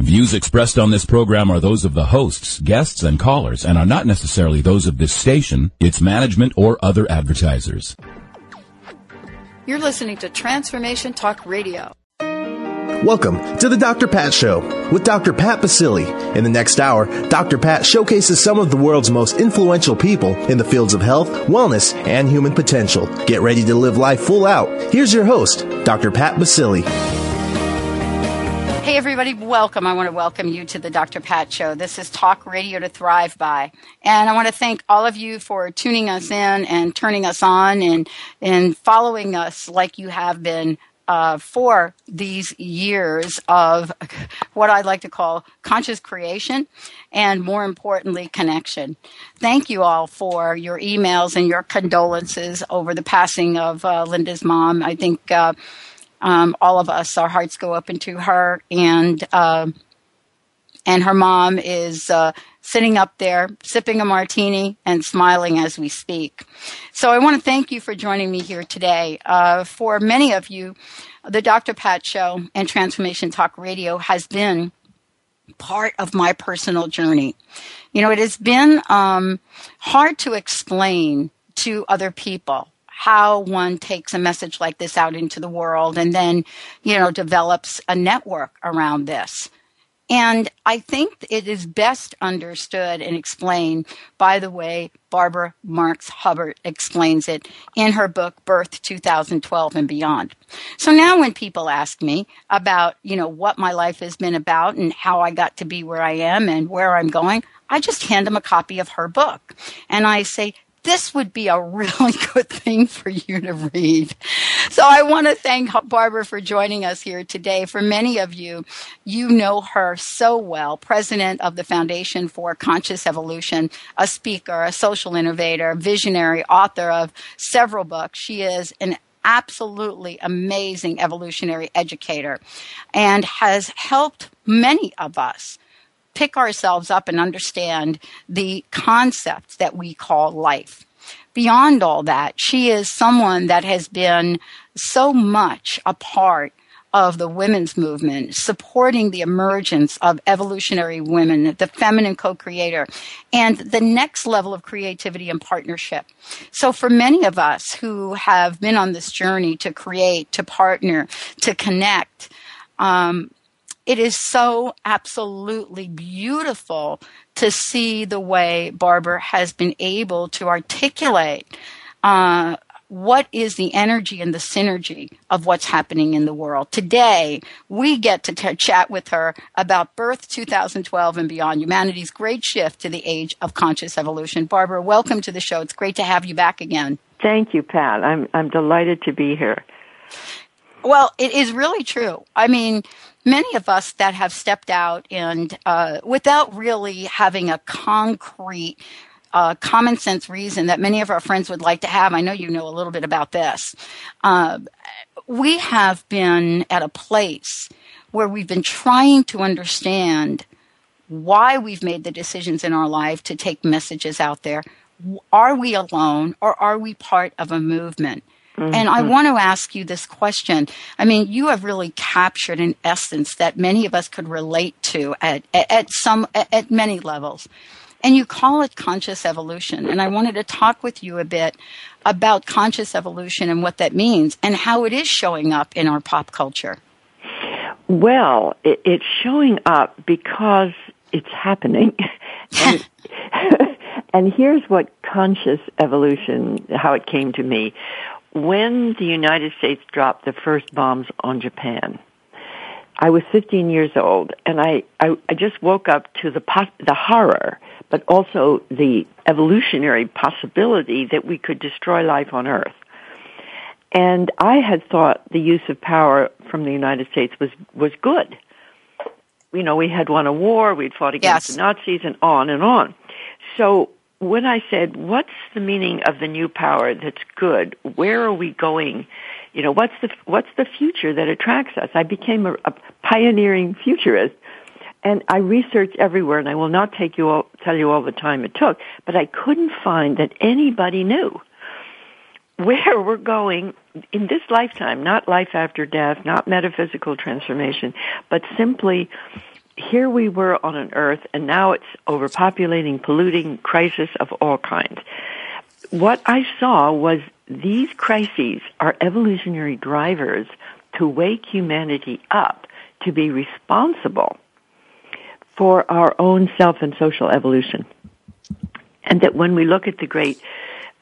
Views expressed on this program are those of the hosts, guests, and callers and are not necessarily those of this station, its management, or other advertisers. You're listening to Transformation Talk Radio. Welcome to the Dr. Pat Show with Dr. Pat Baccili. In the next hour, Dr. Pat showcases some of the world's most influential people in the fields of health, wellness, and human potential. Get ready to live life full out. Here's your host, Dr. Pat Baccili. Hey, everybody, welcome. I want to welcome you to the Dr. Pat Show. This is Talk Radio to Thrive By. And I want to thank all of you for tuning us in and turning us on and, and following us like you have been uh, for these years of what I'd like to call conscious creation and more importantly, connection. Thank you all for your emails and your condolences over the passing of uh, Linda's mom. I think uh, um, all of us, our hearts go up into her, and uh, and her mom is uh, sitting up there sipping a martini and smiling as we speak. So I want to thank you for joining me here today. Uh, for many of you, the Dr. Pat Show and Transformation Talk Radio has been part of my personal journey. You know, it has been um, hard to explain to other people how one takes a message like this out into the world and then, you know, develops a network around this. And I think it is best understood and explained by the way Barbara Marx Hubbard explains it in her book Birth 2012 and Beyond. So now when people ask me about, you know, what my life has been about and how I got to be where I am and where I'm going, I just hand them a copy of her book. And I say, this would be a really good thing for you to read. So I want to thank Barbara for joining us here today. For many of you, you know her so well, president of the Foundation for Conscious Evolution, a speaker, a social innovator, visionary, author of several books. She is an absolutely amazing evolutionary educator and has helped many of us pick ourselves up and understand the concepts that we call life. Beyond all that, she is someone that has been so much a part of the women's movement, supporting the emergence of evolutionary women, the feminine co-creator, and the next level of creativity and partnership. So for many of us who have been on this journey to create, to partner, to connect, um, it is so absolutely beautiful to see the way Barbara has been able to articulate uh, what is the energy and the synergy of what's happening in the world. Today, we get to t- chat with her about Birth 2012 and Beyond Humanity's Great Shift to the Age of Conscious Evolution. Barbara, welcome to the show. It's great to have you back again. Thank you, Pat. I'm, I'm delighted to be here. Well, it is really true. I mean, many of us that have stepped out and uh, without really having a concrete uh, common sense reason that many of our friends would like to have. I know you know a little bit about this. Uh, we have been at a place where we've been trying to understand why we've made the decisions in our life to take messages out there. Are we alone or are we part of a movement? Mm-hmm. And I want to ask you this question. I mean, you have really captured an essence that many of us could relate to at, at, at some, at, at many levels. And you call it conscious evolution. And I wanted to talk with you a bit about conscious evolution and what that means and how it is showing up in our pop culture. Well, it, it's showing up because it's happening. and, and here's what conscious evolution, how it came to me when the United States dropped the first bombs on Japan, I was 15 years old, and I, I, I just woke up to the pos- the horror, but also the evolutionary possibility that we could destroy life on Earth. And I had thought the use of power from the United States was was good. You know, we had won a war, we'd fought against yes. the Nazis, and on and on. So when I said, what's the meaning of the new power that's good? Where are we going? You know, what's the, what's the future that attracts us? I became a, a pioneering futurist and I researched everywhere and I will not take you all, tell you all the time it took, but I couldn't find that anybody knew where we're going in this lifetime, not life after death, not metaphysical transformation, but simply here we were on an earth and now it's overpopulating, polluting, crisis of all kinds. What I saw was these crises are evolutionary drivers to wake humanity up to be responsible for our own self and social evolution. And that when we look at the great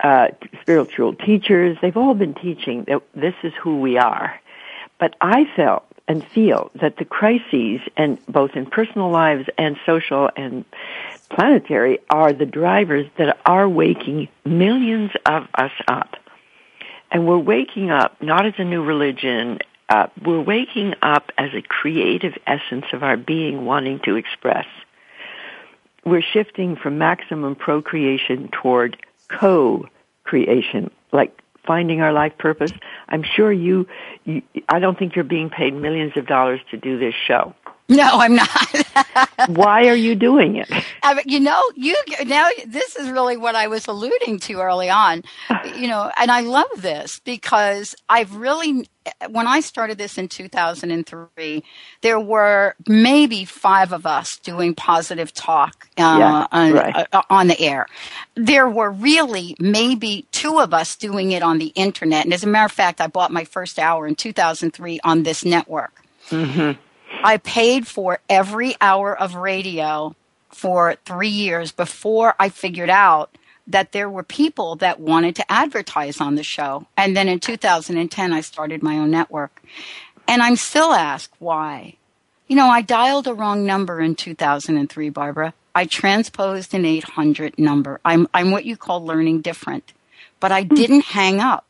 uh, spiritual teachers, they've all been teaching that this is who we are. But I felt and feel that the crises, and both in personal lives and social and planetary, are the drivers that are waking millions of us up. And we're waking up not as a new religion, uh, we're waking up as a creative essence of our being wanting to express. We're shifting from maximum procreation toward co-creation, like finding our life purpose. I'm sure you, you, I don't think you're being paid millions of dollars to do this show. No, I'm not. Why are you doing it? I you know, you now this is really what I was alluding to early on. You know, and I love this because I've really when I started this in 2003, there were maybe five of us doing positive talk uh, yeah, on, right. uh, on the air. There were really maybe two of us doing it on the internet. And as a matter of fact, I bought my first hour in 2003 on this network. Mm-hmm. I paid for every hour of radio for three years before I figured out that there were people that wanted to advertise on the show. And then in 2010, I started my own network. And I'm still asked why. You know, I dialed a wrong number in 2003, Barbara. I transposed an 800 number. I'm, I'm what you call learning different, but I hmm. didn't hang up.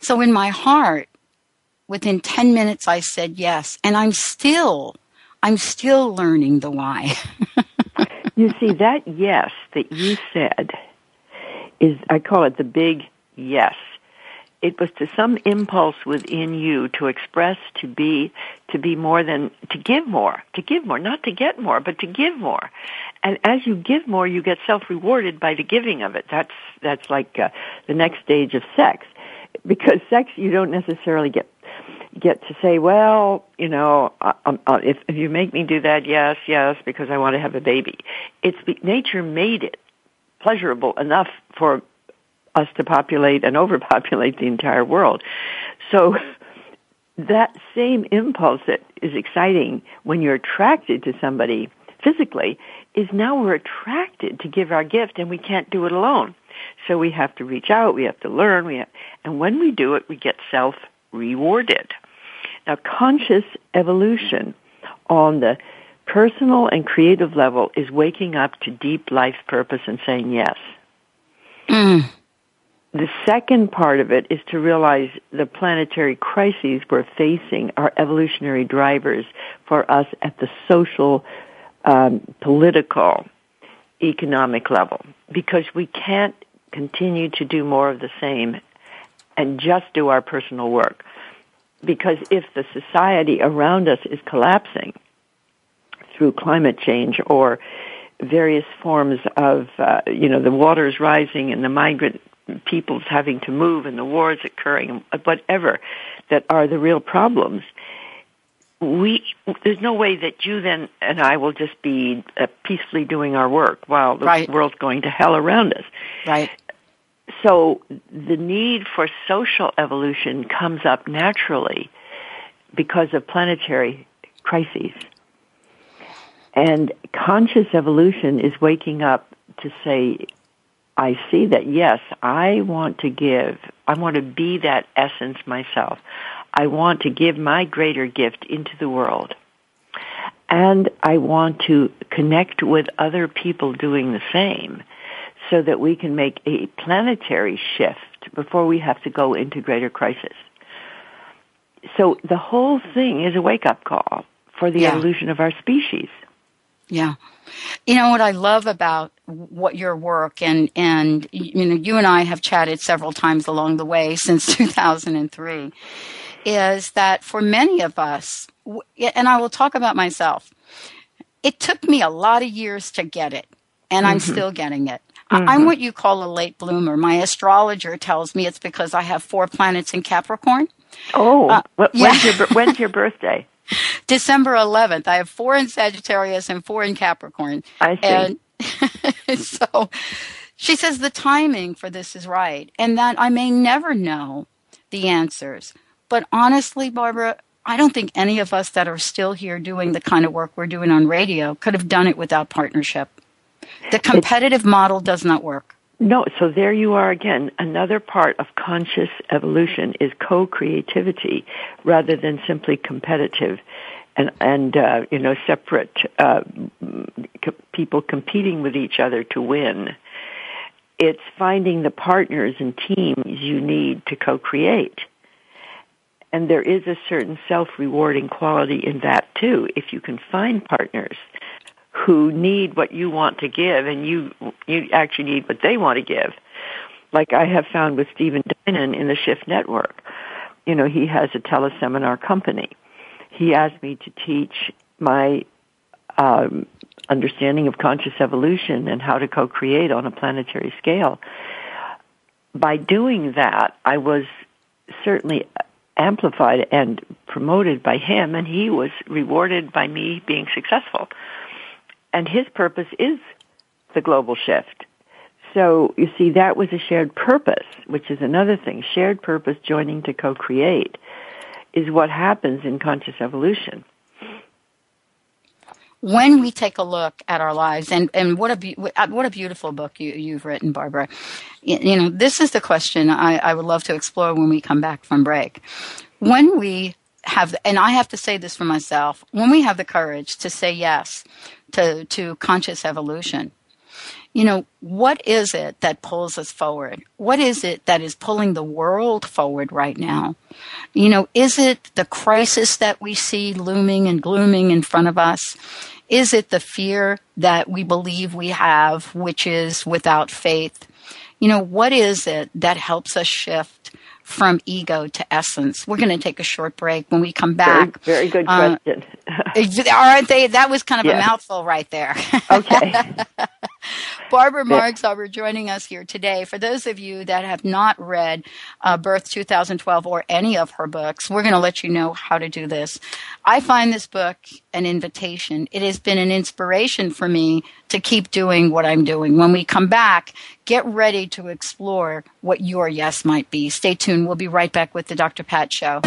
So in my heart, within 10 minutes I said yes. And I'm still, I'm still learning the why. you see, that yes that you said is, I call it the big yes. It was to some impulse within you to express, to be, to be more than, to give more, to give more, not to get more, but to give more. And as you give more, you get self-rewarded by the giving of it. That's, that's like uh, the next stage of sex. Because sex, you don't necessarily get get to say, well, you know, uh, um, uh, if, if you make me do that, yes, yes, because I want to have a baby. It's nature made it pleasurable enough for us to populate and overpopulate the entire world. So that same impulse that is exciting when you're attracted to somebody physically is now we're attracted to give our gift and we can't do it alone. So we have to reach out, we have to learn, we have, and when we do it, we get self rewarded. Now, conscious evolution on the personal and creative level is waking up to deep life purpose and saying yes. Mm. The second part of it is to realize the planetary crises we're facing are evolutionary drivers for us at the social, um, political, economic level because we can't continue to do more of the same and just do our personal work. Because if the society around us is collapsing through climate change or various forms of, uh, you know, the waters rising and the migrant peoples having to move and the wars occurring, and whatever, that are the real problems, we there's no way that you then and I will just be uh, peacefully doing our work while the right. world's going to hell around us. Right so the need for social evolution comes up naturally because of planetary crises. And conscious evolution is waking up to say, I see that yes, I want to give. I want to be that essence myself. I want to give my greater gift into the world. And I want to connect with other people doing the same so that we can make a planetary shift before we have to go into greater crisis. So the whole thing is a wake up call for the yeah. evolution of our species. Yeah. You know what I love about what your work and and you know you and I have chatted several times along the way since 2003 is that for many of us and I will talk about myself it took me a lot of years to get it and I'm mm-hmm. still getting it. Mm-hmm. I'm what you call a late bloomer. My astrologer tells me it's because I have four planets in Capricorn. Oh, uh, when's, yeah. your, when's your birthday? December 11th. I have four in Sagittarius and four in Capricorn. I see. And so she says the timing for this is right and that I may never know the answers. But honestly, Barbara, I don't think any of us that are still here doing the kind of work we're doing on radio could have done it without partnership. The competitive model does not work. No, so there you are again. Another part of conscious evolution is co-creativity rather than simply competitive and and uh, you know separate uh, co- people competing with each other to win. It's finding the partners and teams you need to co-create. And there is a certain self-rewarding quality in that too. If you can find partners who need what you want to give and you, you actually need what they want to give. Like I have found with Stephen Dinan in the Shift Network. You know, he has a teleseminar company. He asked me to teach my um, understanding of conscious evolution and how to co-create on a planetary scale. By doing that, I was certainly amplified and promoted by him and he was rewarded by me being successful. And his purpose is the global shift. So you see, that was a shared purpose, which is another thing. Shared purpose joining to co-create is what happens in conscious evolution when we take a look at our lives and, and what a what a beautiful book you, you've written barbara you know this is the question I, I would love to explore when we come back from break when we have and i have to say this for myself when we have the courage to say yes to to conscious evolution you know, what is it that pulls us forward? What is it that is pulling the world forward right now? You know, is it the crisis that we see looming and glooming in front of us? Is it the fear that we believe we have, which is without faith? You know, what is it that helps us shift from ego to essence? We're going to take a short break. When we come back, very, very good uh, question. aren't they? That was kind of a mouthful right there. Okay. Barbara Marx Hubbard joining us here today. For those of you that have not read uh, Birth 2012 or any of her books, we're going to let you know how to do this. I find this book an invitation. It has been an inspiration for me to keep doing what I'm doing. When we come back, get ready to explore what your yes might be. Stay tuned. We'll be right back with the Dr. Pat Show.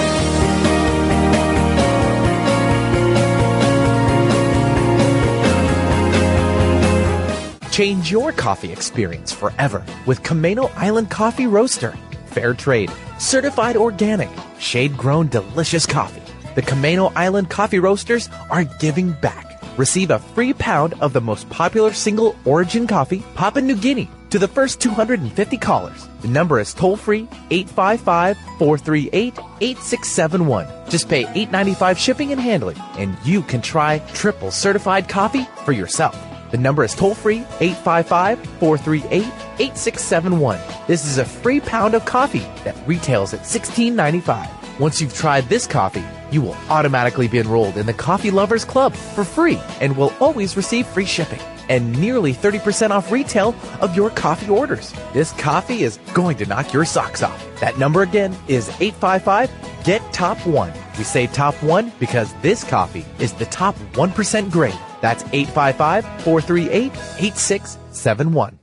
Change your coffee experience forever with Camano Island Coffee Roaster. Fair trade, certified organic, shade grown delicious coffee. The Camano Island Coffee Roasters are giving back. Receive a free pound of the most popular single origin coffee, Papua New Guinea, to the first 250 callers. The number is toll free 855 438 8671. Just pay $8.95 shipping and handling, and you can try triple certified coffee for yourself. The number is toll free 855 438 8671. This is a free pound of coffee that retails at $16.95. Once you've tried this coffee, you will automatically be enrolled in the Coffee Lovers Club for free and will always receive free shipping and nearly 30% off retail of your coffee orders. This coffee is going to knock your socks off. That number again is 855 GET TOP 1. We say top 1 because this coffee is the top 1% grade that's 855 438 8671.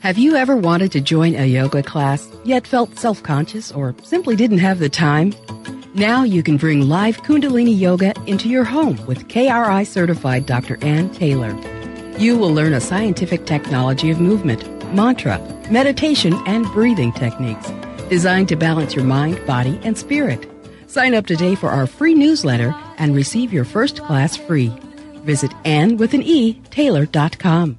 Have you ever wanted to join a yoga class, yet felt self conscious or simply didn't have the time? Now you can bring live Kundalini Yoga into your home with KRI certified Dr. Ann Taylor. You will learn a scientific technology of movement, mantra, meditation, and breathing techniques designed to balance your mind, body, and spirit. Sign up today for our free newsletter and receive your first class free. Visit Ann with an E, Taylor.com.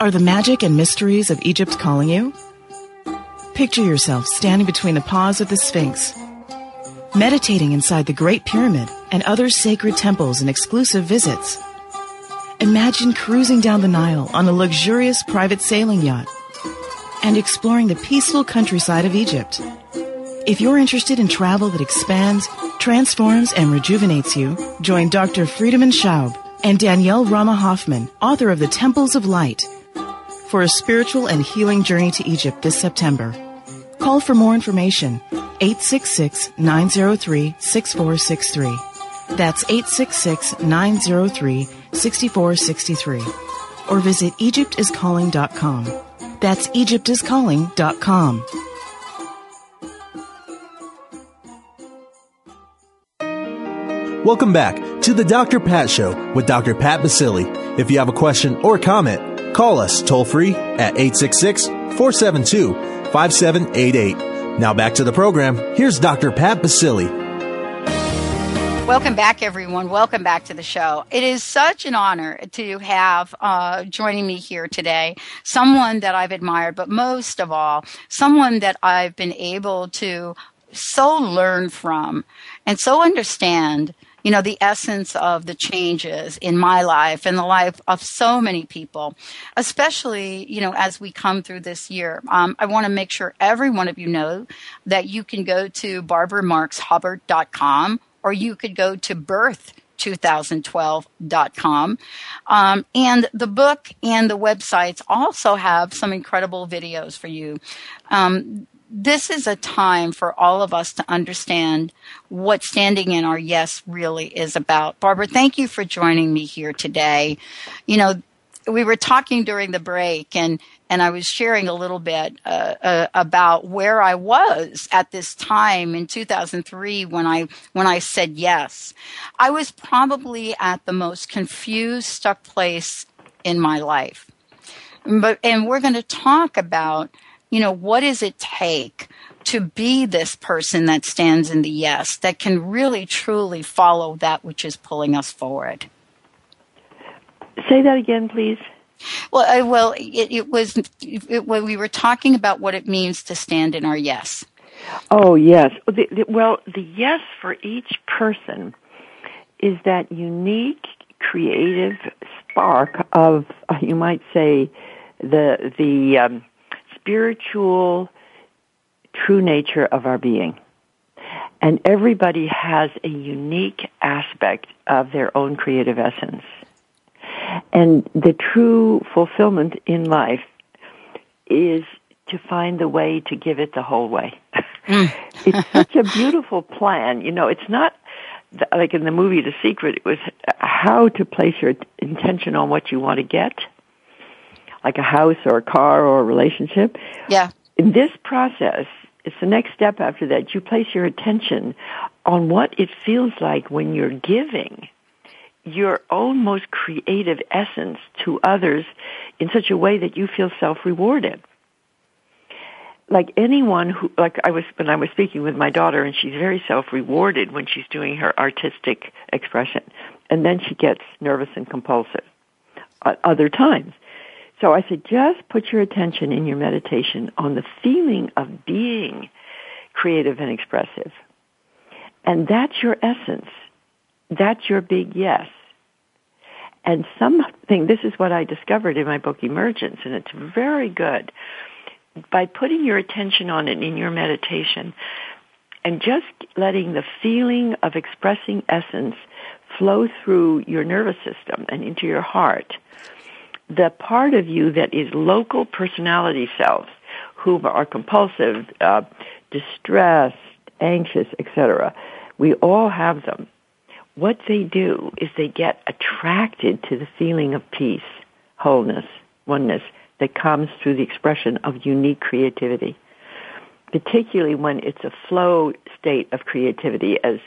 Are the magic and mysteries of Egypt calling you? Picture yourself standing between the paws of the Sphinx, meditating inside the Great Pyramid and other sacred temples and exclusive visits. Imagine cruising down the Nile on a luxurious private sailing yacht and exploring the peaceful countryside of Egypt. If you're interested in travel that expands, transforms, and rejuvenates you, join Dr. Friedemann Schaub and Danielle Rama Hoffman, author of The Temples of Light, for a spiritual and healing journey to Egypt this September. Call for more information 866 903 6463. That's 866 903 6463. Or visit EgyptIsCalling.com. That's EgyptIsCalling.com. Welcome back to the Dr. Pat Show with Dr. Pat Baccili. If you have a question or comment, call us toll free at 866 472 5788. Now back to the program. Here's Dr. Pat Baccili. Welcome back, everyone. Welcome back to the show. It is such an honor to have uh, joining me here today someone that I've admired, but most of all, someone that I've been able to so learn from and so understand you know, the essence of the changes in my life and the life of so many people, especially, you know, as we come through this year. Um, I want to make sure every one of you know that you can go to barbaramarxhubbard.com or you could go to birth 2012.com. Um, and the book and the websites also have some incredible videos for you. Um, this is a time for all of us to understand what standing in our yes really is about. Barbara, thank you for joining me here today. You know, we were talking during the break and and I was sharing a little bit uh, uh, about where I was at this time in 2003 when I when I said yes. I was probably at the most confused, stuck place in my life. But and we're going to talk about you know, what does it take to be this person that stands in the yes, that can really truly follow that which is pulling us forward? Say that again, please. Well, I, well, it, it was it, when we were talking about what it means to stand in our yes. Oh yes. The, the, well, the yes for each person is that unique, creative spark of, uh, you might say, the the um, spiritual, true nature of our being. And everybody has a unique aspect of their own creative essence. And the true fulfillment in life is to find the way to give it the whole way. Mm. it's such a beautiful plan. You know, it's not like in the movie The Secret, it was how to place your intention on what you want to get like a house or a car or a relationship. Yeah. In this process, it's the next step after that. You place your attention on what it feels like when you're giving your own most creative essence to others in such a way that you feel self-rewarded. Like anyone who, like I was, when I was speaking with my daughter and she's very self-rewarded when she's doing her artistic expression. And then she gets nervous and compulsive at other times. So I said, just put your attention in your meditation on the feeling of being creative and expressive. And that's your essence. That's your big yes. And something, this is what I discovered in my book Emergence, and it's very good. By putting your attention on it in your meditation and just letting the feeling of expressing essence flow through your nervous system and into your heart, the part of you that is local personality selves who are compulsive, uh, distressed, anxious, etc. We all have them. What they do is they get attracted to the feeling of peace, wholeness, oneness that comes through the expression of unique creativity. Particularly when it's a flow state of creativity as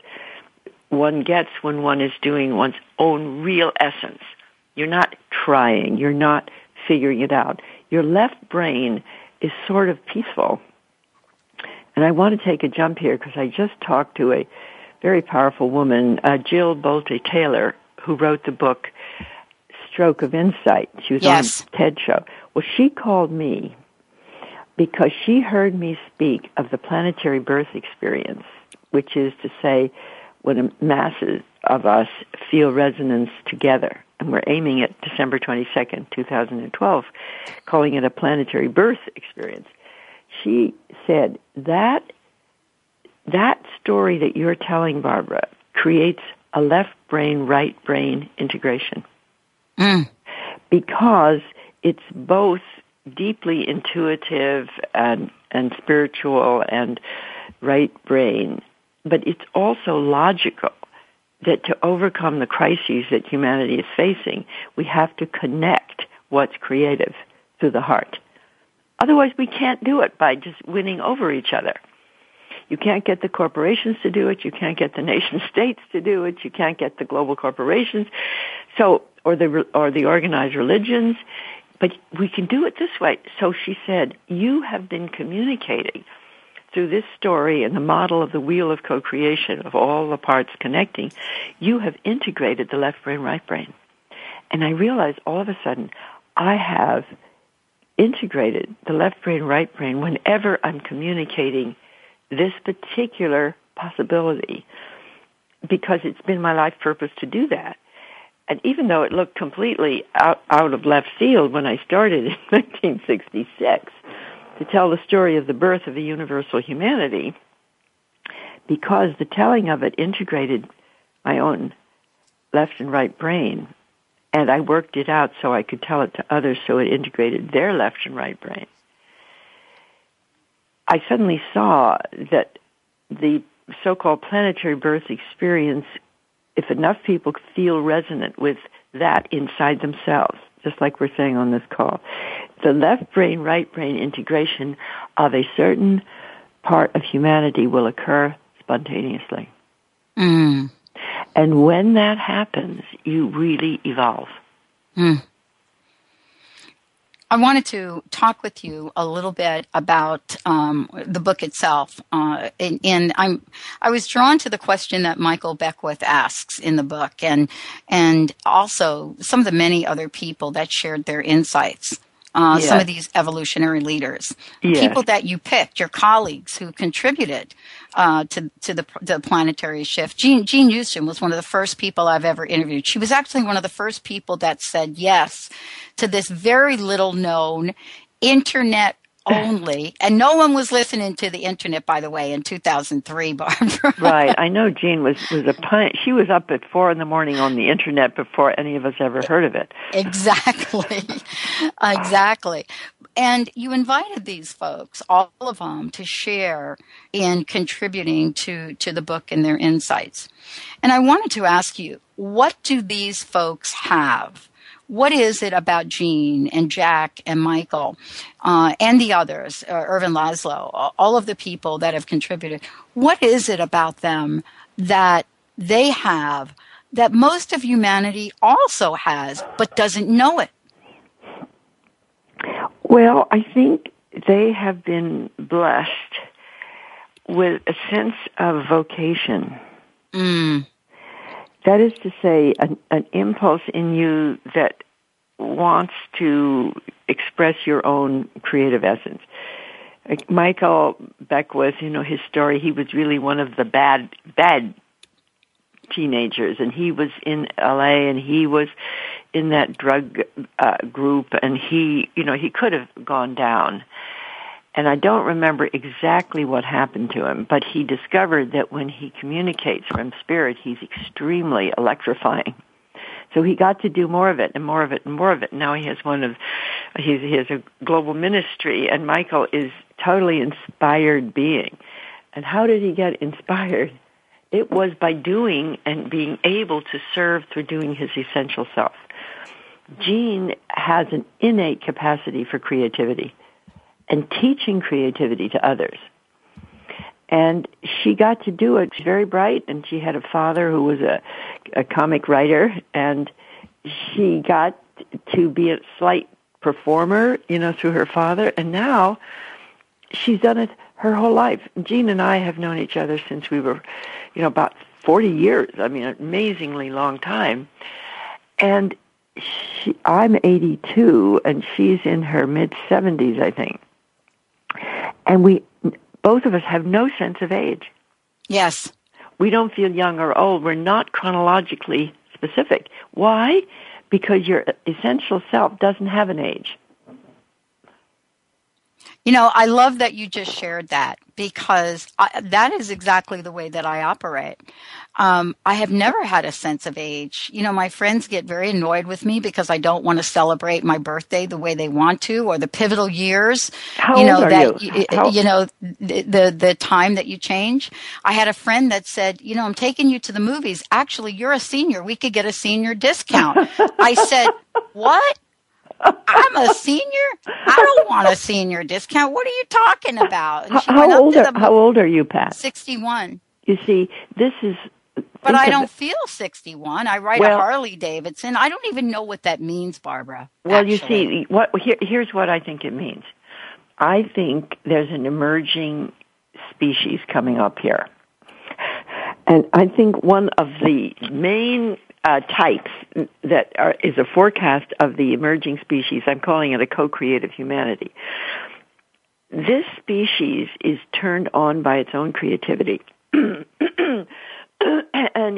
one gets when one is doing one's own real essence you're not trying. You're not figuring it out. Your left brain is sort of peaceful. And I want to take a jump here because I just talked to a very powerful woman, uh, Jill Bolte Taylor, who wrote the book Stroke of Insight. She was yes. on TED show. Well, she called me because she heard me speak of the planetary birth experience which is to say, when a masses of us feel resonance together. And we're aiming at December 22nd, 2012, calling it a planetary birth experience. She said that that story that you're telling, Barbara, creates a left brain, right brain integration. Mm. Because it's both deeply intuitive and, and spiritual and right brain, but it's also logical that to overcome the crises that humanity is facing, we have to connect what's creative through the heart. Otherwise, we can't do it by just winning over each other. You can't get the corporations to do it. You can't get the nation states to do it. You can't get the global corporations. So, or the, or the organized religions. But we can do it this way. So she said, you have been communicating through this story and the model of the wheel of co-creation of all the parts connecting, you have integrated the left brain, right brain. And I realized all of a sudden I have integrated the left brain, right brain whenever I'm communicating this particular possibility because it's been my life purpose to do that. And even though it looked completely out, out of left field when I started in 1966 to tell the story of the birth of the universal humanity, because the telling of it integrated my own left and right brain, and I worked it out so I could tell it to others so it integrated their left and right brain. I suddenly saw that the so-called planetary birth experience, if enough people feel resonant with that inside themselves, just like we're saying on this call, the left brain, right brain integration of a certain part of humanity will occur spontaneously. Mm. And when that happens, you really evolve. Mm. I wanted to talk with you a little bit about um, the book itself, uh, and, and, I'm I was drawn to the question that Michael Beckwith asks in the book, and and also some of the many other people that shared their insights uh, yes. some of these evolutionary leaders, yes. people that you picked, your colleagues who contributed uh, to to the, the planetary shift. Jean Jean Houston was one of the first people I've ever interviewed. She was actually one of the first people that said yes to this very little known internet only, and no one was listening to the internet, by the way, in 2003, Barbara. right. I know Jean was was a pun- she was up at four in the morning on the internet before any of us ever heard of it. Exactly, exactly. And you invited these folks, all of them, to share in contributing to to the book and their insights. And I wanted to ask you, what do these folks have? what is it about Jean and Jack and Michael uh, and the others, uh, Ervin Laszlo, all of the people that have contributed? What is it about them that they have that most of humanity also has but doesn't know it? Well, I think they have been blessed with a sense of vocation. Mm. That is to say, an, an impulse in you that wants to express your own creative essence. Like Michael Beckwith, you know, his story, he was really one of the bad, bad teenagers and he was in LA and he was in that drug uh, group and he, you know, he could have gone down and I don't remember exactly what happened to him, but he discovered that when he communicates from spirit, he's extremely electrifying. So he got to do more of it and more of it and more of it. Now he has one of, he has a global ministry and Michael is totally inspired being. And how did he get inspired? It was by doing and being able to serve through doing his essential self. Jean has an innate capacity for creativity and teaching creativity to others. And she got to do it. She's very bright, and she had a father who was a, a comic writer, and she got to be a slight performer, you know, through her father. And now she's done it her whole life. Jean and I have known each other since we were, you know, about 40 years. I mean, an amazingly long time. And she, I'm 82, and she's in her mid 70s, I think and we both of us have no sense of age. Yes. We don't feel young or old. We're not chronologically specific. Why? Because your essential self doesn't have an age. You know, I love that you just shared that because I, that is exactly the way that I operate. Um, I have never had a sense of age. You know, my friends get very annoyed with me because I don't want to celebrate my birthday the way they want to, or the pivotal years. How you know old are that you? How- you know the, the the time that you change. I had a friend that said, you know, I'm taking you to the movies. Actually, you're a senior. We could get a senior discount. I said, what? I'm a senior. I don't want a senior discount. What are you talking about? How, went how up old are, the how old are you, Pat? 61. You see, this is. But I don't feel 61. I ride Well- a Harley Davidson. I don't even know what that means, Barbara. Well, you see, what here, here's what I think it means. I think there's an emerging species coming up here, and I think one of the main uh, types that are, is a forecast of the emerging species. I'm calling it a co-creative humanity. This species is turned on by its own creativity. and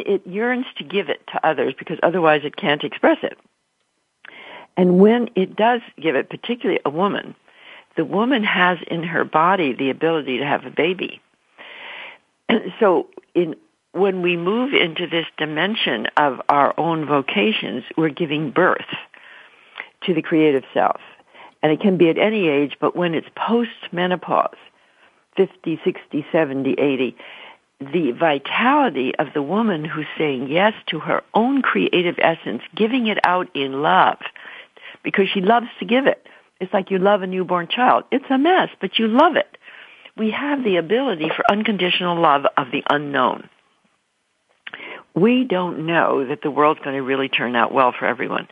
it yearns to give it to others because otherwise it can't express it. And when it does give it, particularly a woman, the woman has in her body the ability to have a baby. so in when we move into this dimension of our own vocations, we're giving birth to the creative self. And it can be at any age, but when it's post-menopause, 50, 60, 70, 80, the vitality of the woman who's saying yes to her own creative essence, giving it out in love, because she loves to give it. It's like you love a newborn child. It's a mess, but you love it. We have the ability for unconditional love of the unknown. We don't know that the world's going to really turn out well for everyone.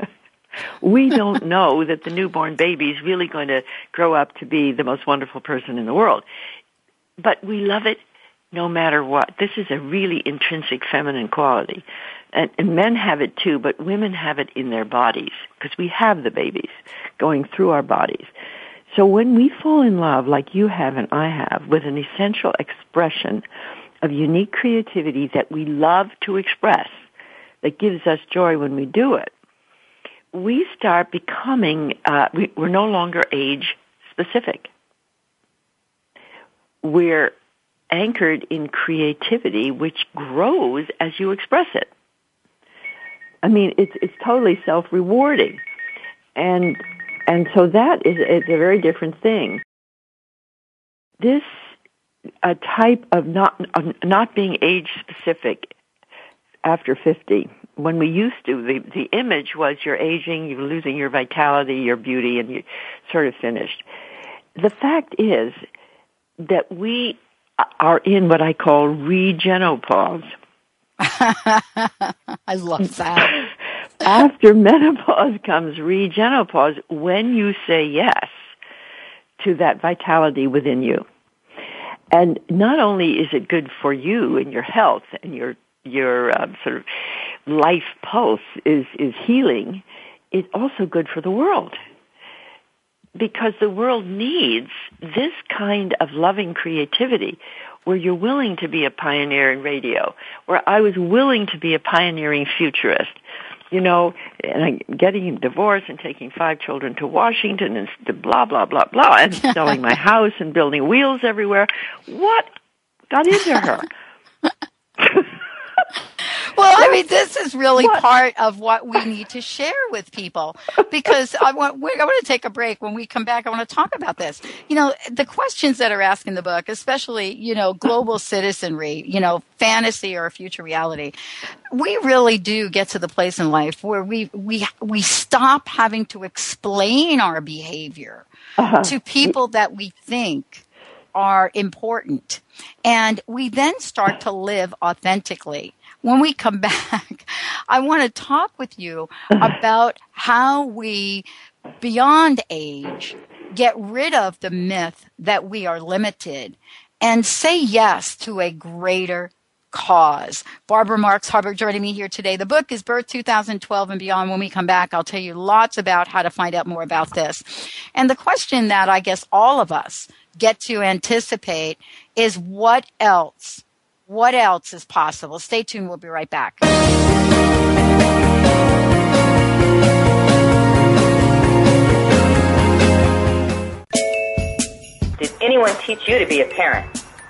we don't know that the newborn baby is really going to grow up to be the most wonderful person in the world. But we love it no matter what. This is a really intrinsic feminine quality. And, and men have it too, but women have it in their bodies because we have the babies going through our bodies. So when we fall in love, like you have and I have, with an essential expression of unique creativity that we love to express, that gives us joy when we do it, we start becoming, uh, we, we're no longer age specific. We're anchored in creativity, which grows as you express it. I mean, it's it's totally self-rewarding, and and so that is it's a very different thing. This a type of not of not being age specific after 50 when we used to the the image was you're aging you're losing your vitality your beauty and you sort of finished. The fact is that we are in what i call regenopause. I love that. after menopause comes regenopause when you say yes to that vitality within you and not only is it good for you and your health and your your uh, sort of life pulse is is healing, it's also good for the world. Because the world needs this kind of loving creativity where you're willing to be a pioneer in radio, where I was willing to be a pioneering futurist. You know, and getting divorced and taking five children to Washington and blah, blah, blah, blah, and selling my house and building wheels everywhere. What got into her? Well, I mean, this is really What? part of what we need to share with people because I want, we're going to take a break. When we come back, I want to talk about this. You know, the questions that are asked in the book, especially, you know, global citizenry, you know, fantasy or future reality. We really do get to the place in life where we, we, we stop having to explain our behavior uh-huh. to people that we think are important. And we then start to live authentically. When we come back, I want to talk with you about how we, beyond age, get rid of the myth that we are limited and say yes to a greater cause. Barbara Marx Hubbard joining me here today. The book is Birth 2012 and Beyond. When we come back, I'll tell you lots about how to find out more about this. And the question that I guess all of us get to anticipate is what else? What else is possible? Stay tuned. We'll be right back. Did anyone teach you to be a parent?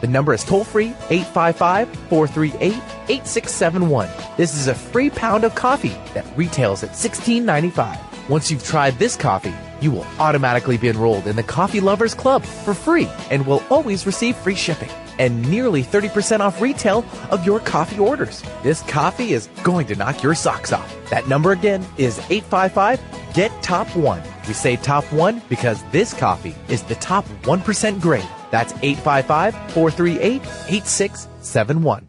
The number is toll free 855 438 8671. This is a free pound of coffee that retails at $16.95. Once you've tried this coffee, you will automatically be enrolled in the Coffee Lovers Club for free and will always receive free shipping and nearly 30% off retail of your coffee orders. This coffee is going to knock your socks off. That number again is 855 Get Top 1. We say Top 1 because this coffee is the top 1% grade. That's 855 438 8671.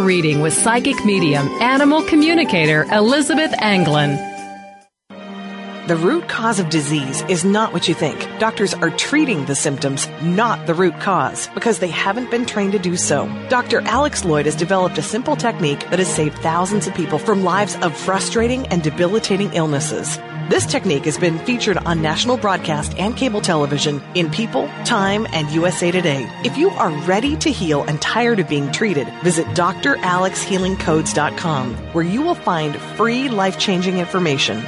reading with psychic medium, animal communicator Elizabeth Anglin. The root cause of disease is not what you think. Doctors are treating the symptoms, not the root cause, because they haven't been trained to do so. Dr. Alex Loyd has developed a simple technique that has saved thousands of people from lives of frustrating and debilitating illnesses. This technique has been featured on national broadcast and cable television in People, Time, and USA Today. If you are ready to heal and tired of being treated, visit dralexhealingcodes.com where you will find free life-changing information.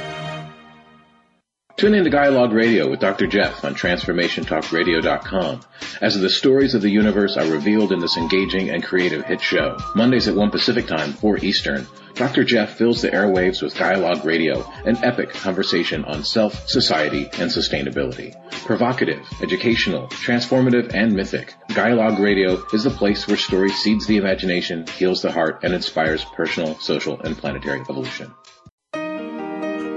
Tune in to Dialogue Radio with Dr. Jeff on TransformationTalkRadio.com as the stories of the universe are revealed in this engaging and creative hit show. Mondays at 1 Pacific Time, 4 Eastern, Dr. Jeff fills the airwaves with Dialogue Radio, an epic conversation on self, society, and sustainability. Provocative, educational, transformative, and mythic, Dialogue Radio is the place where story seeds the imagination, heals the heart, and inspires personal, social, and planetary evolution.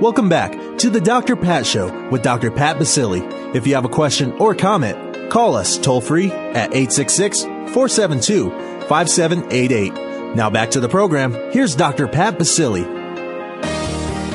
Welcome back to the Dr. Pat Show with Dr. Pat Baccili. If you have a question or comment, call us toll free at 866 472 5788. Now back to the program. Here's Dr. Pat Baccili.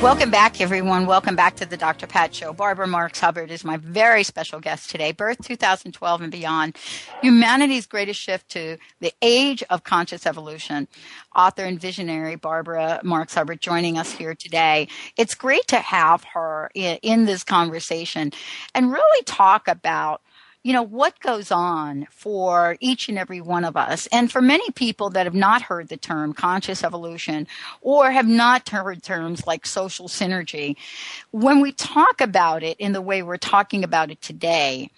Welcome back, everyone. Welcome back to the Dr. Pat Show. Barbara Marx Hubbard is my very special guest today. Birth 2012 and beyond. Humanity's greatest shift to the age of conscious evolution. Author and visionary Barbara Marx Hubbard joining us here today. It's great to have her in this conversation and really talk about you know, what goes on for each and every one of us. And for many people that have not heard the term conscious evolution or have not heard terms like social synergy, when we talk about it in the way we're talking about it today,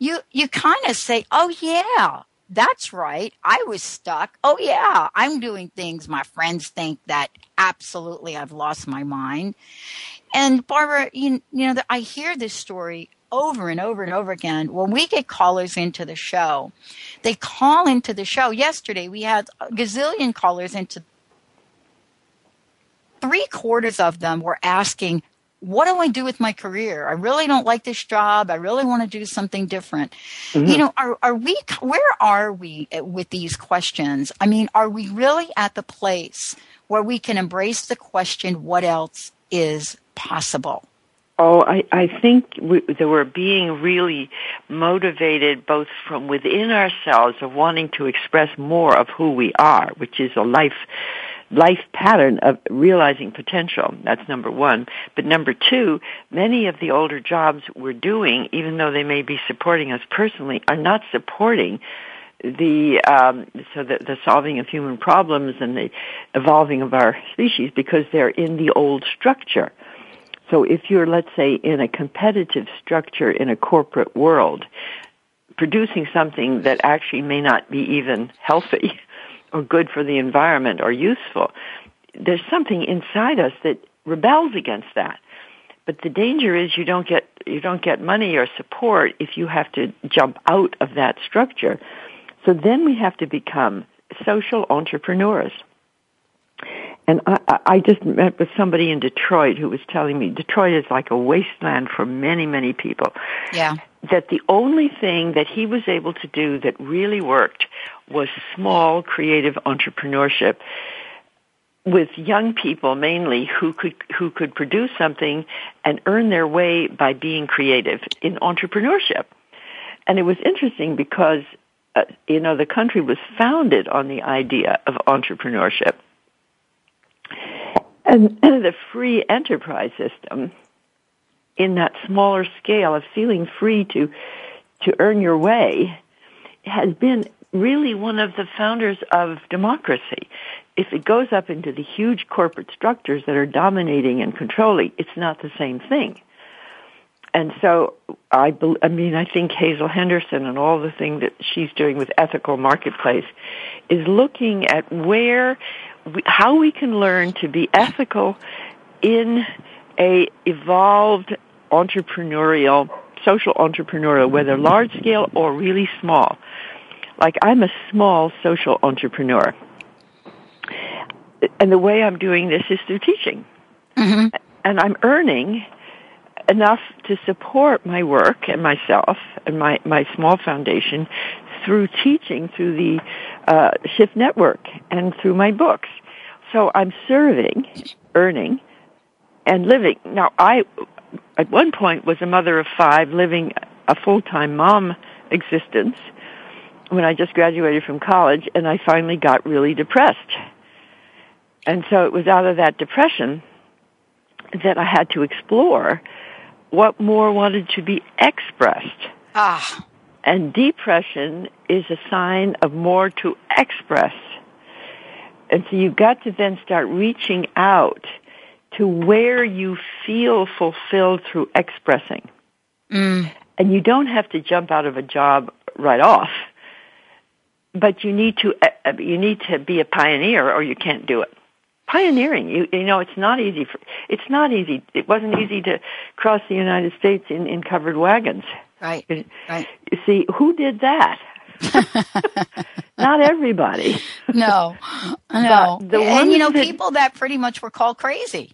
you, you kind of say, oh yeah, that's right. I was stuck. Oh yeah, I'm doing things my friends think that absolutely I've lost my mind. And Barbara, you, you know, I hear this story over and over and over again when we get callers into the show. They call into the show. Yesterday we had a gazillion callers into three quarters of them were asking, what do I do with my career? I really don't like this job. I really want to do something different. Mm-hmm. You know, are, are we, where are we with these questions? I mean, are we really at the place where we can embrace the question, what else is possible? Oh, I, I think we, that we're being really motivated both from within ourselves of wanting to express more of who we are, which is a life life pattern of realizing potential. That's number one. But number two, many of the older jobs we're doing, even though they may be supporting us personally, are not supporting the um, so the, the solving of human problems and the evolving of our species because they're in the old structure. So if you're, let's say, in a competitive structure in a corporate world, producing something that actually may not be even healthy or good for the environment or useful, there's something inside us that rebels against that. But the danger is you don't get you don't get money or support if you have to jump out of that structure. So then we have to become social entrepreneurs. And I, I just met with somebody in Detroit who was telling me Detroit is like a wasteland for many, many people. Yeah. That the only thing that he was able to do that really worked was small creative entrepreneurship with young people mainly who could who could produce something and earn their way by being creative in entrepreneurship. And it was interesting because uh, you know the country was founded on the idea of entrepreneurship. And the free enterprise system in that smaller scale of feeling free to to earn your way has been really one of the founders of democracy. If it goes up into the huge corporate structures that are dominating and controlling, it's not the same thing. And so I, I mean, I think Hazel Henderson and all the thing that she's doing with ethical marketplace is looking at where, how we can learn to be ethical in a evolved entrepreneurial, social entrepreneurial, whether large scale or really small. Like I'm a small social entrepreneur. And the way I'm doing this is through teaching. Mm-hmm. And I'm earning enough to support my work and myself and my, my small foundation through teaching through the uh, Shift Network and through my books. So I'm serving, earning, and living. Now I, at one point, was a mother of five, living a full-time mom existence when I just graduated from college, and I finally got really depressed. And so it was out of that depression that I had to explore what more wanted to be expressed. Ah. And depression is a sign of more to express. And so you've got to then start reaching out to where you feel fulfilled through expressing. Mm. And you don't have to jump out of a job right off but you need to uh, you need to be a pioneer or you can't do it pioneering you you know it's not easy for it's not easy it wasn't easy to cross the united states in in covered wagons right right you see who did that not everybody no no the and you know that, people that pretty much were called crazy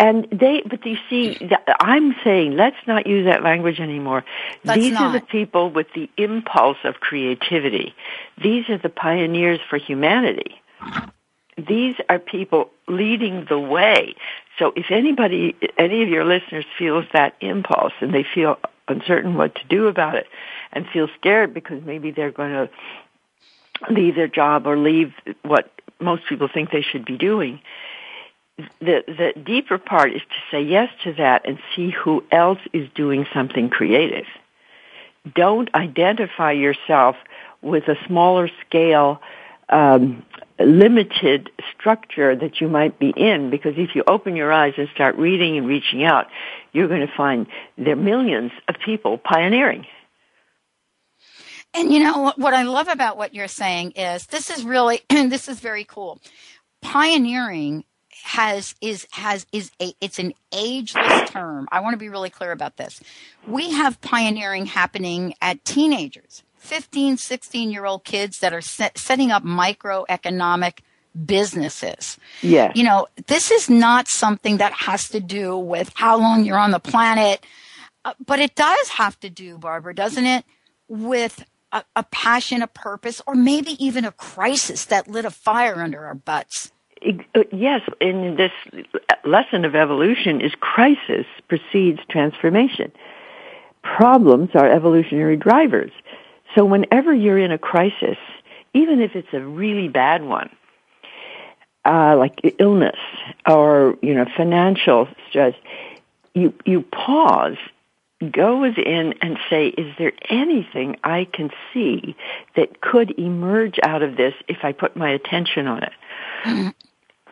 and they, but you see, I'm saying let's not use that language anymore. Let's These not. are the people with the impulse of creativity. These are the pioneers for humanity. These are people leading the way. So if anybody, any of your listeners feels that impulse and they feel uncertain what to do about it and feel scared because maybe they're going to leave their job or leave what most people think they should be doing, the the deeper part is to say yes to that and see who else is doing something creative. Don't identify yourself with a smaller scale, um, limited structure that you might be in, because if you open your eyes and start reading and reaching out, you're going to find there are millions of people pioneering. And you know what I love about what you're saying is this is really this is very cool. Pioneering has is has is a it's an ageless term. I want to be really clear about this. We have pioneering happening at teenagers, 15, 16 year old kids that are set, setting up microeconomic businesses. Yeah. You know, this is not something that has to do with how long you're on the planet, uh, but it does have to do, Barbara, doesn't it, with a, a passion, a purpose, or maybe even a crisis that lit a fire under our butts Uh, yes, in this lesson of evolution is crisis precedes transformation. Problems are evolutionary drivers. So whenever you're in a crisis, even if it's a really bad one, uh, like illness or you know financial stress, you you pause, go within, and say, "Is there anything I can see that could emerge out of this if I put my attention on it?" Mm-hmm.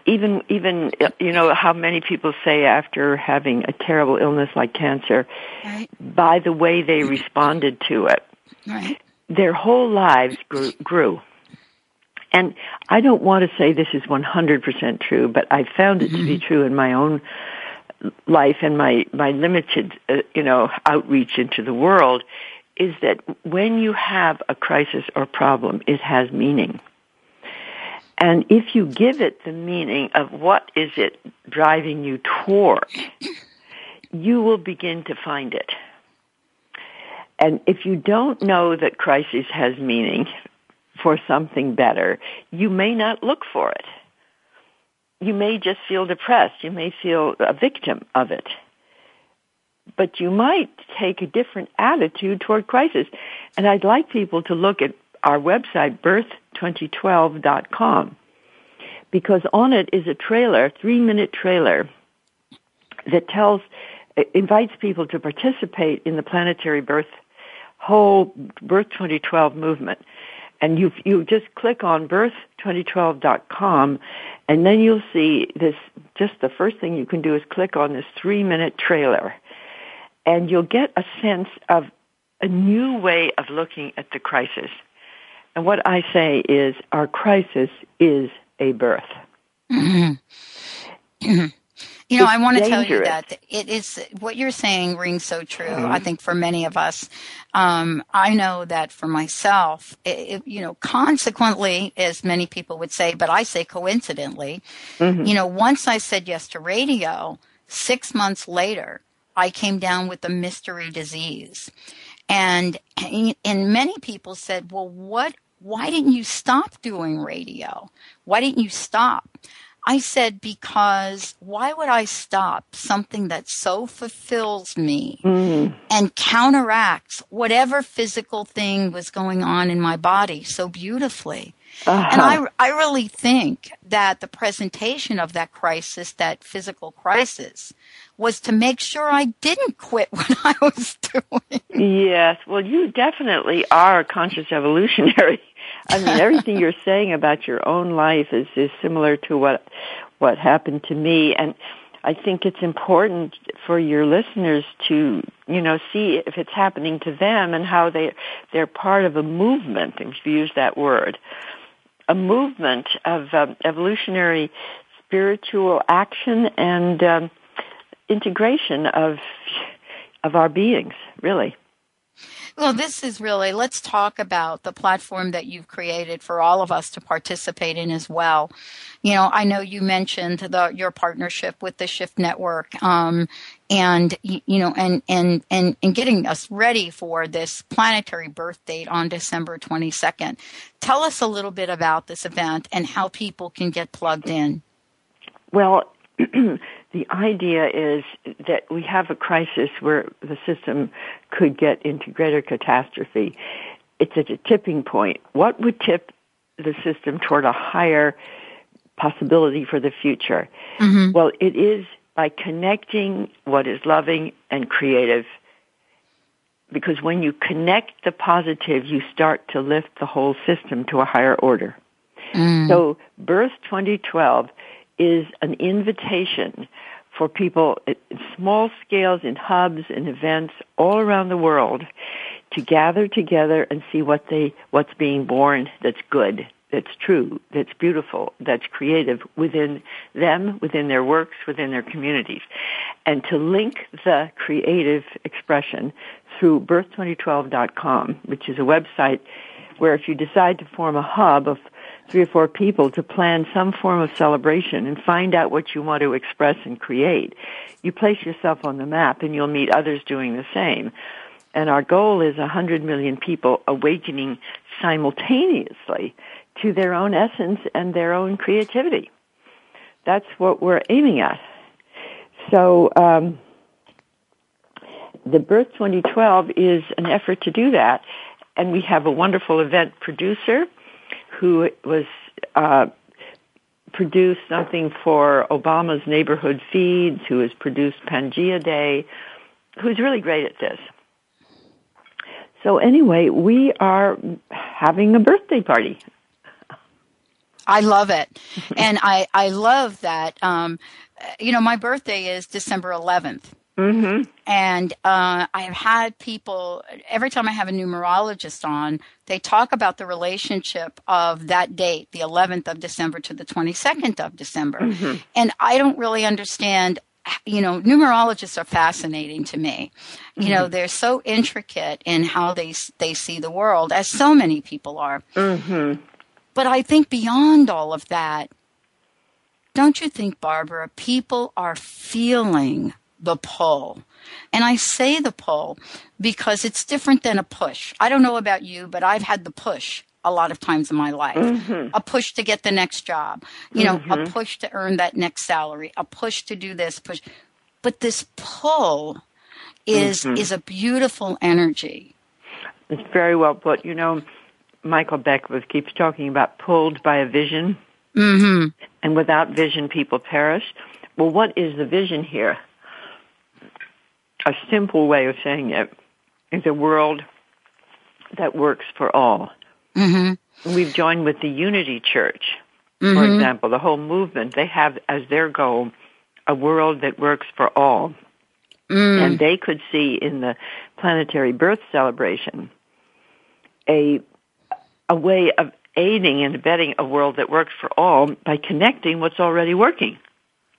Even even you know how many people say after having a terrible illness like cancer, right. by the way they responded to it, right. Their whole lives grew. grew and I don't want to say this is 100% true, but I found it to be mm-hmm. true in my own life and my, my limited, uh, you know, outreach into the world is that when you have a crisis or problem, it has meaning. And if you give it the meaning of what is it driving you toward, you will begin to find it. And if you don't know that crisis has meaning, for something better, you may not look for it. You may just feel depressed. You may feel a victim of it. But you might take a different attitude toward crisis. And I'd like people to look at our website, birth2012.com, because on it is a trailer, three minute trailer, that tells, invites people to participate in the planetary birth, whole Birth 2012 movement. And you you just click on birth2012.com and then you'll see this just the first thing you can do is click on this 3 minute trailer. And you'll get a sense of a new way of looking at the crisis. And what i say is our crisis is a birth. mm-hmm. You know, it's I want to dangerous. tell you that it is what you're saying rings so true. Mm-hmm. I think for many of us, um, I know that for myself, it, it, you know, consequently, as many people would say, but I say coincidentally, mm-hmm. you know, once I said yes to radio, six months later, I came down with a mystery disease. And, and many people said, well, what, why didn't you stop doing radio? Why didn't you stop? I said, because why would I stop something that so fulfills me mm. and counteracts whatever physical thing was going on in my body so beautifully? Uh-huh. And I, I really think that the presentation of that crisis, that physical crisis, was to make sure I didn't quit what I was doing. Yes. Well, you definitely are a conscious evolutionary. I mean, everything you're saying about your own life is, is similar to what, what happened to me. And I think it's important for your listeners to, you know, see if it's happening to them and how they, they're part of a movement, if you use that word. A movement of um, evolutionary spiritual action and um, integration of of our beings, really. Well, this is really, let's talk about the platform that you've created for all of us to participate in as well. You know, I know you mentioned the, your partnership with the Shift Network, um, and, you know, and, and, and, and getting us ready for this planetary birth date on December 22nd. Tell us a little bit about this event and how people can get plugged in. Well, the idea is that we have a crisis where the system could get into greater catastrophe. It's at a tipping point. What would tip the system toward a higher possibility for the future? Mm-hmm. Well, it is by connecting what is loving and creative. Because when you connect the positive, you start to lift the whole system to a higher order. Mm. So, Birth 2012 is an invitation for people at small scales in hubs and events all around the world to gather together and see what they what's being born that's good that's true that's beautiful that's creative within them within their works within their communities. And to link the creative expression through birth2012.com which is a website where if you decide to form a hub of three or four people to plan some form of celebration and find out what you want to express and create. You place yourself on the map and you'll meet others doing the same. And our goal is 100 million people awakening simultaneously to their own essence and their own creativity. that's what we're aiming at. So, um, the Birth 2012 is an effort to do that, and we have a wonderful event producer who was uh, produced something for Obama's neighborhood feeds, who has produced Pangea Day, who's really great at this. So anyway, we are having a birthday party. I love it. and I, I love that, um, you know, my birthday is December 11th. Mm-hmm. And uh, I have had people, every time I have a numerologist on, they talk about the relationship of that date, the 11th of December to the 22nd of December. Mm-hmm. And I don't really understand you know, numerologists are fascinating to me. You mm-hmm. know, they're so intricate in how they they see the world, as so many people are. Mm-hmm. But I think beyond all of that, don't you think, Barbara, people are feeling the pull. And I say the pull because it's different than a push. I don't know about you, but I've had the push a lot of times in my life. Mm-hmm. A push to get the next job, you know, mm-hmm. a push to earn that next salary, a push to do this, push. But this pull is mm-hmm. is a beautiful energy. It's very well put. You know, Michael Beckwith keeps talking about pulled by a vision. Mm-hmm. And without vision, people perish. Well, what is the vision here? A simple way of saying it is a world that works for all. Mm-hmm. We've joined with the Unity Church, mm-hmm. for example, the whole movement. They have as their goal a world that works for all. Mm. And they could see in the planetary birth celebration a a way of aiding and abetting a world that works for all by connecting what's already working.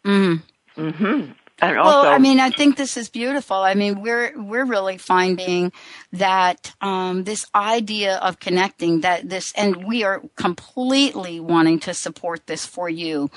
Mm. Mm-hmm. And well, I mean, I think this is beautiful. I mean, we're we're really finding that um, this idea of connecting that this, and we are completely wanting to support this for you.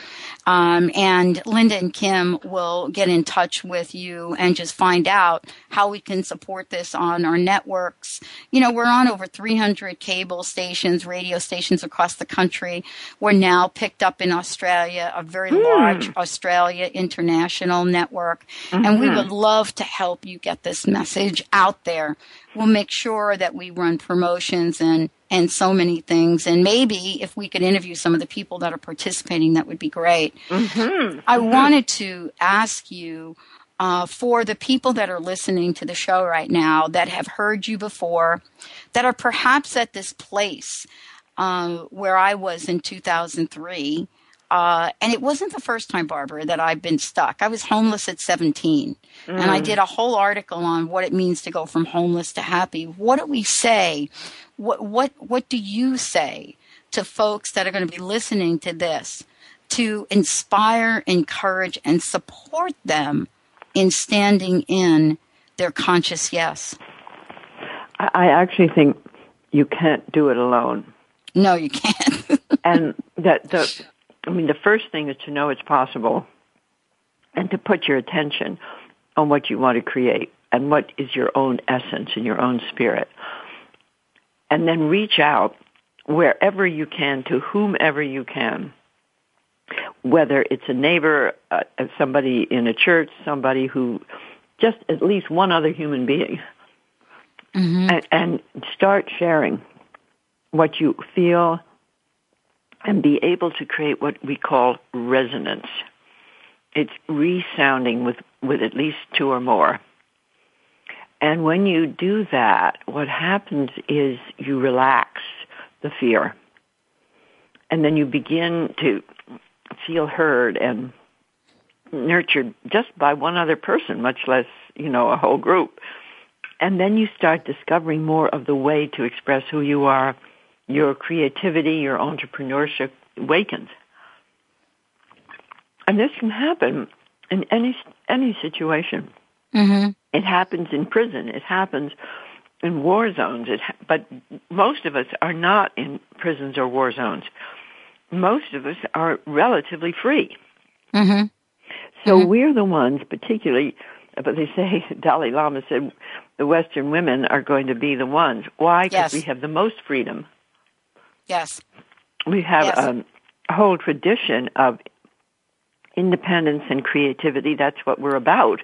Um, and Linda and Kim will get in touch with you and just find out how we can support this on our networks. You know, we're on over 300 cable stations, radio stations across the country. We're now picked up in Australia, a very Hmm. large Australia international network. Work and we Mhm. would love to help you get this message out there. We'll make sure that we run promotions and, and so many things. And maybe if we could interview some of the people that are participating, that would be great. Mm-hmm. I wanted to ask you uh, for the people that are listening to the show right now that have heard you before, that are perhaps at this place uh, where I was in 2003. Uh, and it wasn't the first time, Barbara, that I've been stuck. I was homeless at 17, and I Mm. did a whole article on what it means to go from homeless to happy. What do we say? What what what do you say to folks that are going to be listening to this to inspire, encourage, and support them in standing in their conscious yes? I I actually think you can't do it alone. No, you can't. and that the, I mean, the first thing is to know it's possible, and to put your attention on what you want to create and what is your own essence and your own spirit, and then reach out wherever you can to whomever you can. Whether it's a neighbor, uh, somebody in a church, somebody who, just at least one other human being, Mm-hmm. and, and start sharing what you feel and be able to create what we call resonance. It's resounding with, with at least two or more. And when you do that, what happens is you relax the fear. And then you begin to feel heard and nurtured just by one other person, much less, you know, a whole group. And then you start discovering more of the way to express who you are. Your creativity, your entrepreneurship awakens. And this can happen in any, any situation. Mm-hmm. It happens in prison. It happens in war zones. It ha- but most of us are not in prisons or war zones. Most of us are relatively free. Mm-hmm. So we're the ones, particularly, but they say Dalai Lama said the Western women are going to be the ones. Why? Because Yes. we have the most freedom. Yes. We have Yes. um, a whole tradition of independence and creativity. That's what we're about.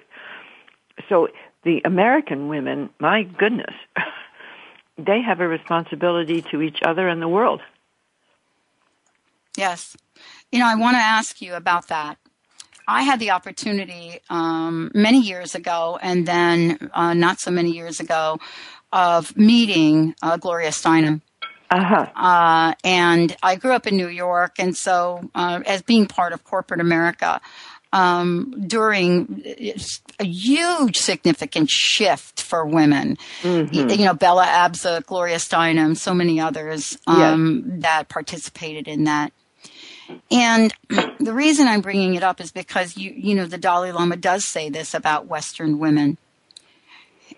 So the American women, my goodness, they have a responsibility to each other and the world. Yes. You know, I want to ask you about that. I had the opportunity um, many years ago, and then uh, not so many years ago, of meeting uh, Gloria Steinem. Uh-huh. Uh, and I grew up in New York, and so uh, as being part of corporate America, um, during a huge significant shift for women. Mm-hmm. You know, Bella Abzug, Gloria Steinem, so many others um, yes. that participated in that. And the reason I'm bringing it up is because you, you know, the Dalai Lama does say this about Western women.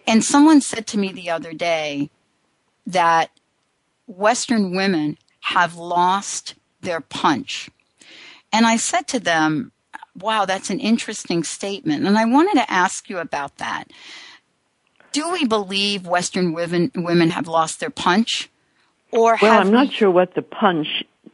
And someone said to me the other day that Western women have lost their punch. And I said to them, wow, that's an interesting statement. And I wanted to ask you about that. Do we believe Western women, women have lost their punch? Or well, I'm we... not sure what the punch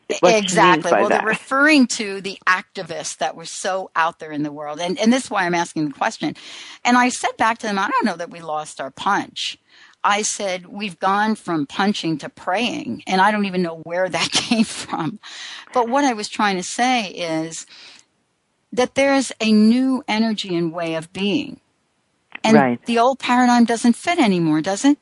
is. exactly. Well, that? they're referring to the activists that were so out there in the world. And, and this is why I'm asking the question. And I said back to them, I don't know that we lost our punch. I said, we've gone from punching to praying. And I don't even know where that came from. But what I was trying to say is that there's a new energy and way of being. And right. the old paradigm doesn't fit anymore, does it?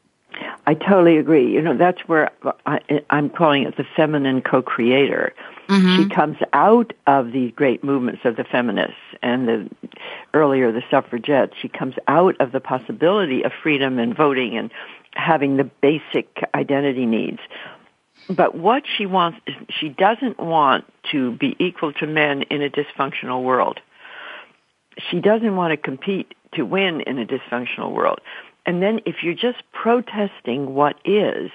I totally agree. You know, that's where I, am calling it the feminine co-creator. Mm-hmm. She comes out of the great movements of the feminists and the earlier the suffragettes. She comes out of the possibility of freedom and voting and having the basic identity needs. But what she wants she doesn't want to be equal to men in a dysfunctional world. She doesn't want to compete to win in a dysfunctional world. And then if you're just protesting what is,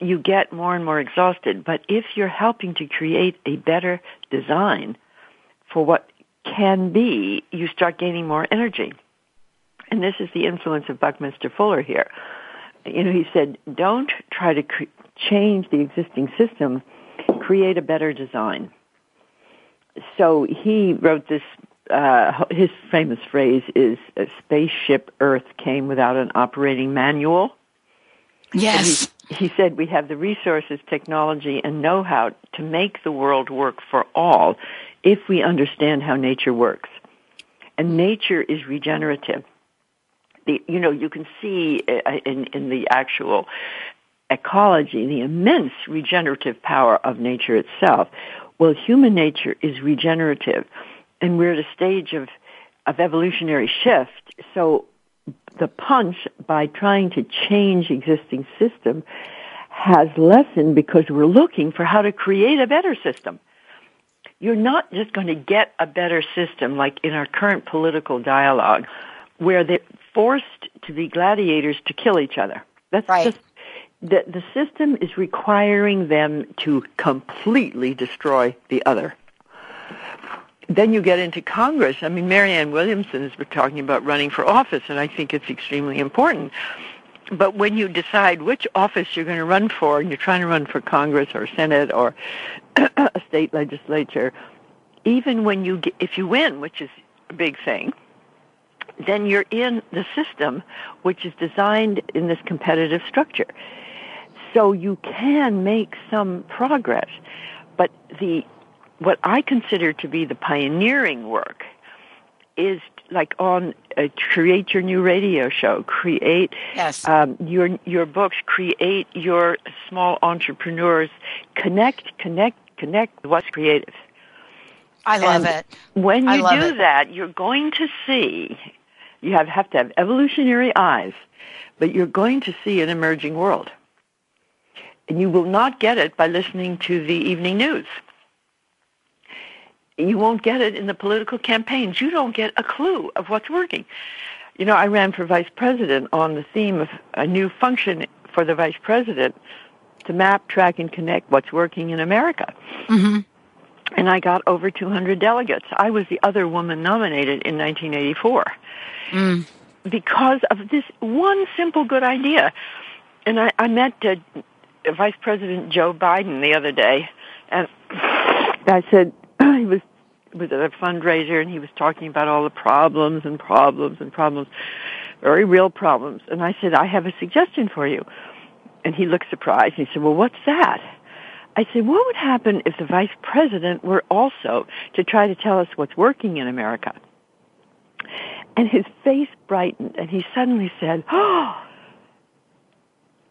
you get more and more exhausted. But if you're helping to create a better design for what can be, you start gaining more energy. And this is the influence of Buckminster Fuller here. You know, he said, don't try to cre- change the existing system, create a better design. So he wrote this uh, his famous phrase is spaceship earth came without an operating manual yes he, said we have the resources technology and know-how to make the world work for all if we understand how nature works. And nature is regenerative. The, you know you can see uh, in, in the actual ecology the immense regenerative power of nature itself. Well human nature is regenerative and we're at a stage of of evolutionary shift. So the punch by trying to change existing system has lessened because we're looking for how to create a better system. You're not just going to get a better system like in our current political dialogue where they're forced to be gladiators to kill each other. That's right. just the the system is requiring them to completely destroy the other then you get into Congress. I mean, Marianne Williamson has been talking about running for office, and I think it's extremely important. But when you decide which office you're going to run for, and you're trying to run for Congress or Senate or a state legislature, even when you get, if you win, which is a big thing, then you're in the system which is designed in this competitive structure. So you can make some progress, but the what I consider to be the pioneering work is like on uh, create your new radio show, create yes. um, your your books, create your small entrepreneurs, connect, connect, connect. What's creative? I love and it. When you do it. that, you're going to see. You have have to have evolutionary eyes, but you're going to see an emerging world, and you will not get it by listening to the evening news you won't get it in the political campaigns. You don't get a clue of what's working. You know, I ran for vice president on the theme of a new function for the vice president to map, track, and connect what's working in America. Mm-hmm. And I got over 200 delegates. I was the other woman nominated in 1984 mm. because of this one simple good idea. And I, I met uh, Vice President Joe Biden the other day, and I said, he was was at a fundraiser and he was talking about all the problems and problems and problems, very real problems. And I said, I have a suggestion for you. And he looked surprised and he said, well, what's that? I said, what would happen if the vice president were also to try to tell us what's working in America? And his face brightened and he suddenly said, oh,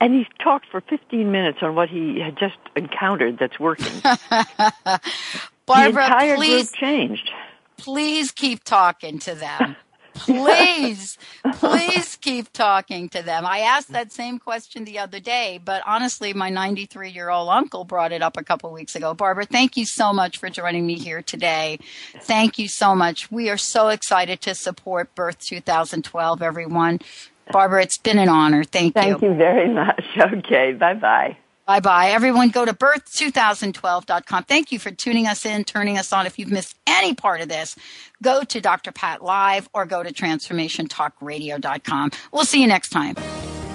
and he talked for 15 minutes on what he had just encountered that's working. Barbara, the entire please, group changed. Please keep talking to them. please, please keep talking to them. I asked that same question the other day, but honestly, my 93 year old uncle brought it up a couple weeks ago. Barbara, thank you so much for joining me here today. Thank you so much. We are so excited to support Birth 2012, everyone. Barbara, it's been an honor. Thank, you. Thank you very much. Okay, bye bye. Bye bye. Everyone go to birth2012.com. Thank you for tuning us in, turning us on. If you've missed any part of this, go to Dr. Pat Live or go to transformationtalkradio.com. We'll see you next time.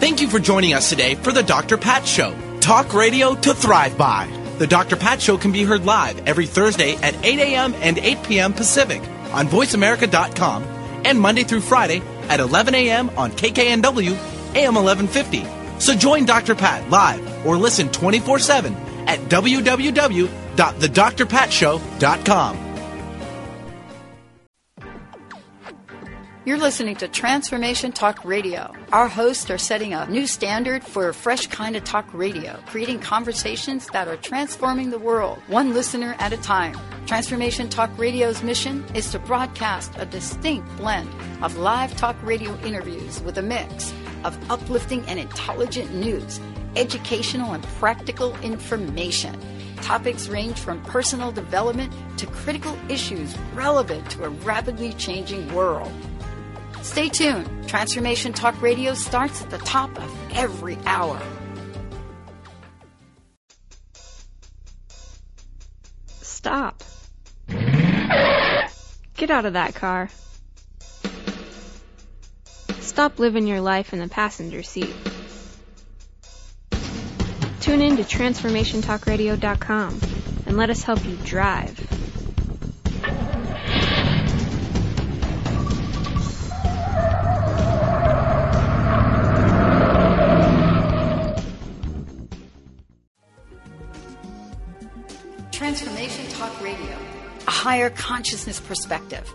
Thank you for joining us today for the Dr. Pat Show. Talk radio to thrive by. The Dr. Pat Show can be heard live every Thursday at 8 a.m. and 8 p.m. Pacific on voiceamerica.com and Monday through Friday at 11 a.m. on KKNW AM 1150. So join Dr. Pat live or listen 24 7 at www.thedrpatshow.com. You're listening to Transformation Talk Radio. Our hosts are setting a new standard for a fresh kind of talk radio, creating conversations that are transforming the world, one listener at a time. Transformation Talk Radio's mission is to broadcast a distinct blend of live talk radio interviews with a mix of uplifting and intelligent news, educational and practical information. Topics range from personal development to critical issues relevant to a rapidly changing world. Stay tuned. Transformation Talk Radio starts at the top of every hour. Stop. Get out of that car. Stop living your life in the passenger seat. Tune in to TransformationTalkRadio.com and let us help you drive. Transformation Talk Radio, a higher consciousness perspective.